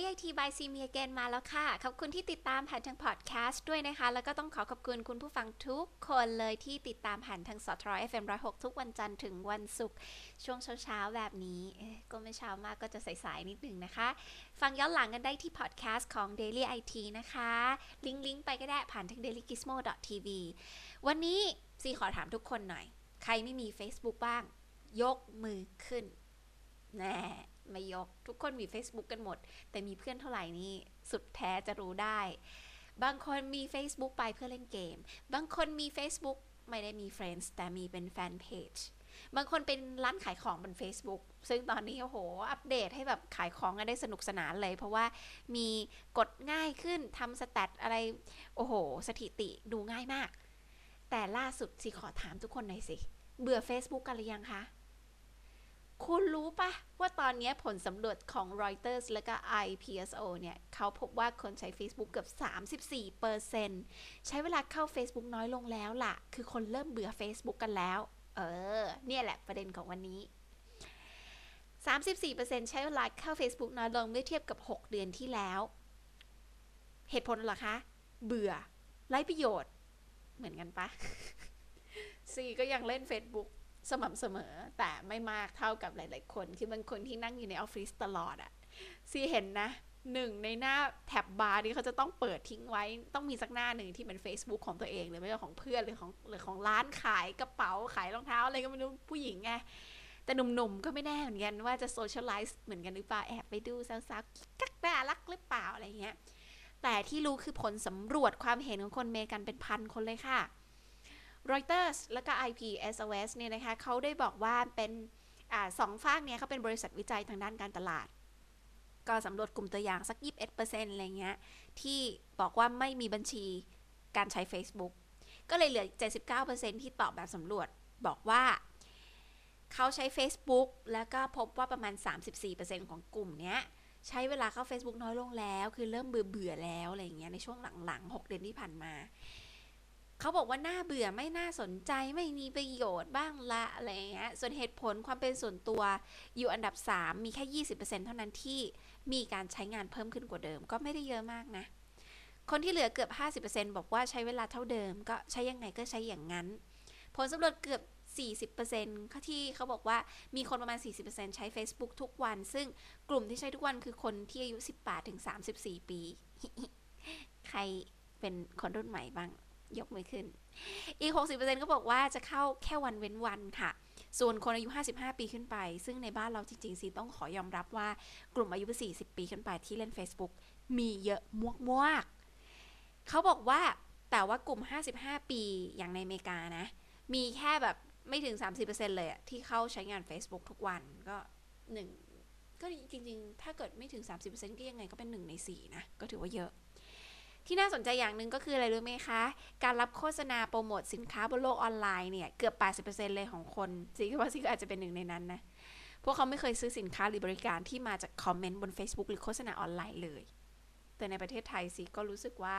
Daily IT by c m e Again มาแล้วค่ะ ขอบคุณที่ติดตามผ่านทางพอดแคสต์ด้วยนะคะ แล้วก็ต้องขอขอบคุณคุณผู้ฟังทุกคนเลยที่ติดตามผ่านทางสทร FM 106ทุกวันจันทร์ถึงวันศุกร์ช่วงเช้าๆ แบบนี้ ก็ไม่เช้ามากก็จะสายๆ นิดนึงนะคะ ฟังย้อนหลังกันได้ที่พอดแคสต์ของ Daily IT นะคะ ลิงก์ลิงก์ไปก็ได้ผ่านทาง dailygizmo.tv วันนี้ซีขอถามทุกคนหน่อย ใครไม่มี Facebook บ้าง ยกมือขึ้น แน่ไม่ยก ทุกคนมี Facebook กันหมด แต่มีเพื่อนเท่าไหร่นี่สุดแท้จะรู้ได้ บางคนมี Facebook ไปเพื่อเล่นเกม บางคนมี Facebook ไม่ได้มี Friends แต่มีเป็นแฟนเพจบางคนเป็นร้านขายของบน Facebook ซึ่งตอนนี้โอ้โห อัปเดตให้แบบขายของกันได้สนุกสนานเลย เพราะว่ามีกดง่ายขึ้นทำสแตทอะไร โอ้โห สถิติดูง่ายมาก แต่ล่าสุดสิขอถามทุกคนหน่อยสิ เบื่อ Facebook กันหรือยังคะ คุณรู้ปะว่าตอนนี้ผลสำรวจของ Reuters และก็ IPSO เนี่ย เขาพบว่าคนใช้ Facebook เกือบ 34%ใช้เวลาเข้า Facebook น้อยลงแล้วล่ะ คือคนเริ่มเบื่อ Facebook กันแล้ว เออ เนี่ยแหละประเด็นของวันนี้ 34%ใช้เวลาเข้า Facebook น้อยลงเมื่อเทียบกับ 6 เดือนที่แล้ว เหตุผลหรอคะ เบื่อ ไร้ประโยชน์ เหมือนกันปะซีก็ยังเล่น Facebook สม่ำเสมอแต่ไม่มากเท่ากับหลาย ๆ คน คือบางคนที่นั่งอยู่ในออฟฟิศตลอดอะซีเห็นนะหนึ่งในหน้า tab bar นี้เขาจะต้องเปิดทิ้งไว้ ต้องมีสักหน้าหนึ่งที่เป็น Facebook ของตัวเอง หรือไม่ก็ของเพื่อนหรือของหรือของร้านขายกระเป๋าขายรองเท้าอะไรก็ไม่รู้ผู้หญิงไงแต่หนุ่มๆก็ไม่แน่เหมือนกันว่าจะ socialize เหมือนกันหรือเปล่า แอบไปดูสาวๆกักน่ารักหรือเปล่าอะไรเงี้ยแต่ที่รู้คือผลสำรวจความเห็นของคนเมกันเป็นพันคนเลยค่ะ Reuters แล้วก็ IPSOS เนี่ยนะคะเขาได้บอกว่าเป็นอสองฝากเนี่ยเขาเป็นบริษัทวิจัยทางด้านการตลาด ก็สำรวจกลุ่มตัวอย่างสัก 21%อะไรเงี้ยที่บอกว่าไม่มีบัญชีการใช้ Facebook ก็เลยเหลือ 79%ที่ตอบแบบสำรวจบอกว่าเขาใช้ Facebook แล้วก็พบว่าประมาณ 34%ของกลุ่มเนี้ยใช้เวลาเข้า Facebook น้อยลงแล้ว คือเริ่มเบื่อเบื่อแล้วอะไรเงี้ยในช่วงหลังๆ 6 เดือนที่ผ่านมา เขาบอกว่าน่าเบื่อไม่น่าสนใจไม่มีประโยชน์บ้างละอะไรเงี้ยส่วนเหตุผลความเป็นส่วนตัวอยู่อันดับ 3 มีแค่ 20%เท่านั้นที่มีการใช้งานเพิ่มขึ้นกว่าเดิม ก็ไม่ได้เยอะมากนะ คนที่เหลือเกือบ 50%บอกว่าใช้เวลาเท่าเดิม ก็ใช้ยังไงก็ใช้อย่างนั้น ผลสำรวจเกือบ 40%เขาที่เขาบอกว่ามีคนประมาณ 40%ใช้ Facebook ทุกวัน ซึ่งกลุ่มที่ใช้ทุกวันคือคนที่อายุ 18-34 ปี ใครเป็นคนรุ่นใหม่บ้าง ยกมือขึ้น อีก 60%ก็บอกว่าจะเข้าแค่วันเว้นวันค่ะ ส่วนคนอายุ 55 ปีขึ้นไป ซึ่งในบ้านเราจริง ๆ สิต้องขอยอมรับว่ากลุ่มอายุ 40 ปีขึ้นไปที่เล่น Facebook มีเยอะมวกมวกเขาบอกว่าแต่ว่ากลุ่ม 55 ปีอย่างในอเมริกานะ มีแค่แบบไม่ถึง 30%เลยอะที่เข้าใช้งาน Facebook ทุกวันก็หนึ่งก็จริง ๆ ถ้าเกิดไม่ถึง 30%ก็ยังไงก็เป็น 1 ใน 4 นะ ก็ถือว่าเยอะ ที่น่าสนใจอย่างหนึ่งก็คืออะไรรู้ไหมคะ การรับโฆษณาโปรโมทสินค้าบนโลกออนไลน์เนี่ย เกือบ 80%เลยของคนซีก็ว่าซีก็อาจจะเป็นหนึ่งในนั้นนะ พวกเขาไม่เคยซื้อสินค้าหรือบริการที่มาจากคอมเมนต์บน Facebook หรือโฆษณาออนไลน์เลย แต่ในประเทศไทยซีก็รู้สึกว่า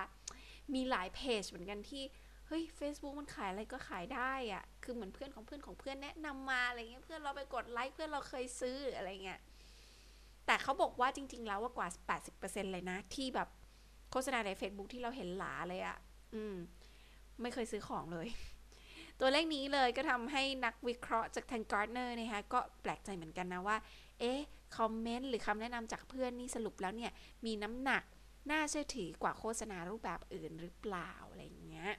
มีหลายเพจเหมือนกันที่เฮ้ย Facebook มันขายอะไรก็ขายได้อะคือเหมือนเพื่อนของเพื่อนของเพื่อนแนะนำมาอะไรเงี้ย เพื่อนเราไปกดไลค์เพื่อนเราเคยซื้ออะไรเงี้ย แต่เขาบอกว่าจริง ๆ แล้วว่ากว่า 80%เลยนะ ที่แบบ โฆษณาใน Facebook ที่เราเห็นหลาเลยอะอืม ไม่เคยซื้อของเลย ตัวเลขนี้เลยก็ทำให้นักวิเคราะห์จากทาง Gartner นะคะก็แปลกใจเหมือนกันนะว่า เอ๊ะ คอมเมนต์หรือคำแนะนำจากเพื่อนนี่สรุปแล้วเนี่ย มีน้ำหนักน่าเชื่อถือกว่าโฆษณารูปแบบอื่นหรือเปล่าอะไรอย่างเงี้ย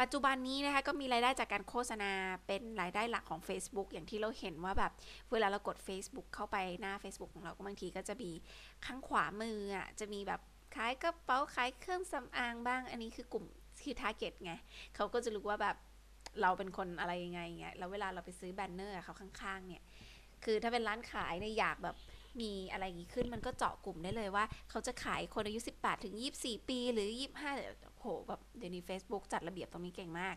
ปัจจุบันนี้นะคะก็มีรายได้จากการโฆษณาเป็นรายได้หลักของ Facebook อย่างที่เราเห็นว่าแบบเวลาเรากด Facebook เข้าไปหน้า Facebook ของเราก็บางทีก็จะมีข้างขวามืออะจะมีแบบ ขายกระเป๋าขายเครื่องสำอางบ้าง อันนี้คือกลุ่มคือ target ไงเขาก็จะรู้ว่าแบบเราเป็นคนอะไรยังไงเงี้ยแล้วเวลาเราไปซื้อแบนเนอร์เขาข้างๆ เนี่ย คือถ้าเป็นร้านขายเนี่ยอยากแบบมีอะไรอย่างนี้ขึ้นมันก็เจาะกลุ่มได้เลยว่า เขาจะขายคนอายุ 18 ถึง 24 ปี หรือ 25โหแบบเดี๋ยวนี้ Facebook จัดระเบียบตรงนี้เก่งมาก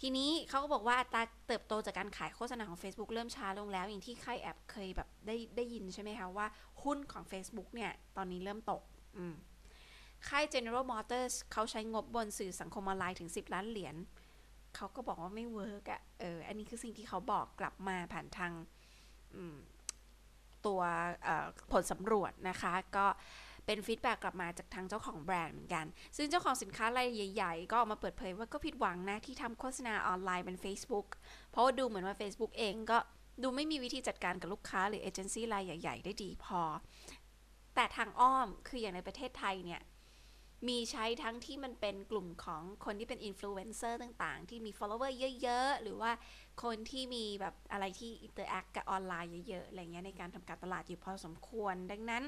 ทีนี้เขาก็บอกว่าอัตราเติบโตจากการขายโฆษณาของ Facebook เริ่มช้าลงแล้ว อย่างที่ใครแอบเคยแบบได้ได้ยินใช่ไหมคะว่าหุ้นของ Facebook เนี่ย ตอนนี้เริ่มตก ค่าย General Motors เขาใช้งบบนสื่อสังคมออนไลน์ถึง 10 ล้านเหรียญเขาก็บอกว่าไม่ work อะเออ อันนี้คือสิ่งที่เขาบอกกลับมาผ่านทางตตัวผลสำรวจนะคะ ก็เป็น feedback กลับมาจากทางเจ้าของแบรนด์เหมือนกัน ซึ่งเจ้าของสินค้ารายใหญ่ๆ ก็ออกมาเปิดเผยว่าก็ผิดหวังนะ ที่ทำโฆษณาออนไลน์เป็น Facebook เพราะว่าดูเหมือนว่า Facebook เองก็ดูไม่มีวิธีจัดการกับลูกค้าหรือเอเจนซี่รายใหญ่ ๆ ได้ดีพอ แต่ทางอ้อมคืออย่างในประเทศไทยเนี่ย มีใช้ทั้งที่มันเป็นกลุ่มของคนที่เป็นอินฟลูเอนเซอร์ต่างๆ ที่มี follower เยอะๆ หรือว่าคนที่มีแบบอะไรที่ interact กับออนไลน์เยอะๆ อะไรเงี้ยในการทำการตลาดอยู่พอสมควร ดังนั้น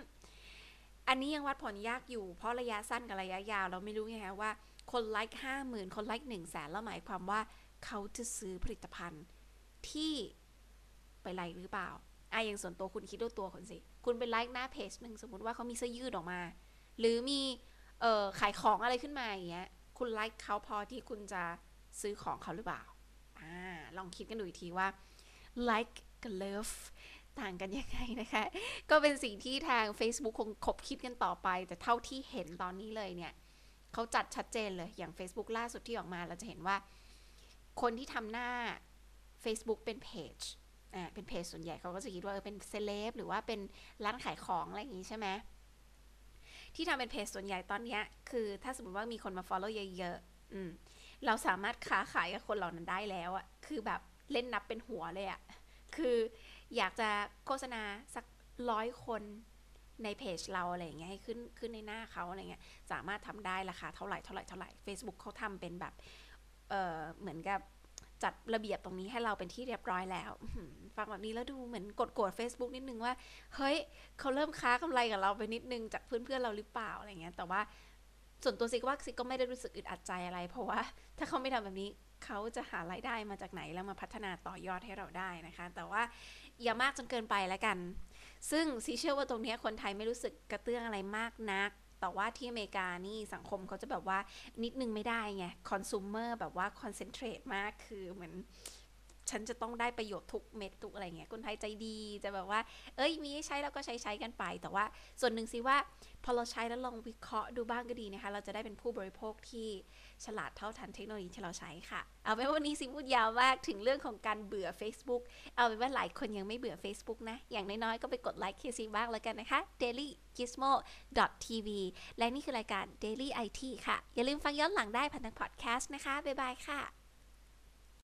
อันนี้ยังวัดผลยากอยู่ เพราะระยะสั้นกับระยะยาว เราไม่รู้ไงคะว่าคนไลค์ห้าหมื่นคนไลค์หนึ่งแสนแล้วหมายความว่าเขาจะซื้อผลิตภัณฑ์ที่ไปไลค์หรือเปล่า อะอย่างส่วนตัวคุณคิดด้วยตัวคนสิ คุณไปไลค์หน้าเพจหนึ่งสมมติว่าเขามีเสื้อยืดออกมา หรือมีเอ่อขายของอะไรขึ้นมาอย่างเงี้ย คุณไลค์เขาพอที่คุณจะซื้อของเขาหรือเปล่า อ่า ลองคิดกันดูอีกทีว่า like กับ love ต่างกันยังไงนะคะ ก็เป็นสิ่งที่ทาง Facebook คงคบคิดกันต่อไป แต่เท่าที่เห็นตอนนี้เลยเนี่ยเขาจัดชัดเจนเลย อย่าง Facebook ล่าสุดที่ออกมาเราจะเห็นว่า คนที่ทำหน้า Facebook เป็นเพจ อ่าเป็นเพจส่วนใหญ่เขาก็จะคิดว่าเออเป็นเซเลบหรือว่าเป็นร้านขายของอะไรอย่างงี้ใช่ไหมที่ทำเป็นเพจส่วนใหญ่ตอนนี้คือถ้าสมมติว่ามีคนมา follow เยอะๆอืมเราสามารถค้าขายกับคนเหล่านั้นได้แล้วอะคือแบบเล่นนับเป็นหัวเลยอะคืออยากจะโฆษณาสักร้อยคนในเพจเราอะไรอย่างเงี้ยให้ขึ้นขึ้นในหน้าเขาอะไรเงี้ยสามารถทำได้ราคาเท่าไหร่เท่าไหร่เท่าไหร่ Facebook เขาทำเป็นแบบเออเหมือนกับ จัดระเบียบตรงนี้ให้เราเป็นที่เรียบร้อยแล้วฟังแบบนี้แล้วดูเหมือนกดโกรธ Facebook นิดนึงว่า เฮ้ยเขาเริ่มค้ากำไรกับเราไปนิดนึงจากเพื่อนๆเราหรือเปล่าอะไรเงี้ย แต่ว่าส่วนตัวซิกว่าซิกก็ไม่ได้รู้สึกอึดอัดใจอะไร เพราะว่าถ้าเขาไม่ทำแบบนี้เขาจะหารายได้มาจากไหนแล้วมาพัฒนาต่อยอดให้เราได้นะคะ แต่ว่าอย่ามากจนเกินไปแล้วกัน ซึ่งซีเชื่อว่าตรงนี้คนไทยไม่รู้สึกกระเตื้องอะไรมากนัก แต่ว่าที่อเมริกานี่สังคมเขาจะแบบว่านิดนึงไม่ได้ไงคอน sumer แบบว่าคอนเซนเทรตมากคือเหมือน ฉันจะต้องได้ประโยชน์ทุกเม็ดทุกอะไรเงี้ยคนไทยใจดีจะแบบว่า เอ้ยมีให้ใช้แล้วก็ใช้ใช้กันไป แต่ว่าส่วนหนึ่งสิว่า พอเราใช้แล้วลองวิเคราะห์ดูบ้างก็ดีนะคะ เราจะได้เป็นผู้บริโภคที่ฉลาดเท่าทันเทคโนโลยีที่เราใช้ค่ะ เอาเป็นวันนี้สิพูดยาวมากถึงเรื่องของการเบื่อ Facebook เอาเป็นว่าหลายคนยังไม่เบื่อ Facebook นะ อย่างน้อยๆก็ไปกดไลค์เพจซีบ้างแล้วกันนะคะ daily gizmo tv และนี่คือรายการ daily it ค่ะ อย่าลืมฟังย้อนหลังได้ผ่านทางพอดแคสต์นะคะบ๊ายบายค่ะ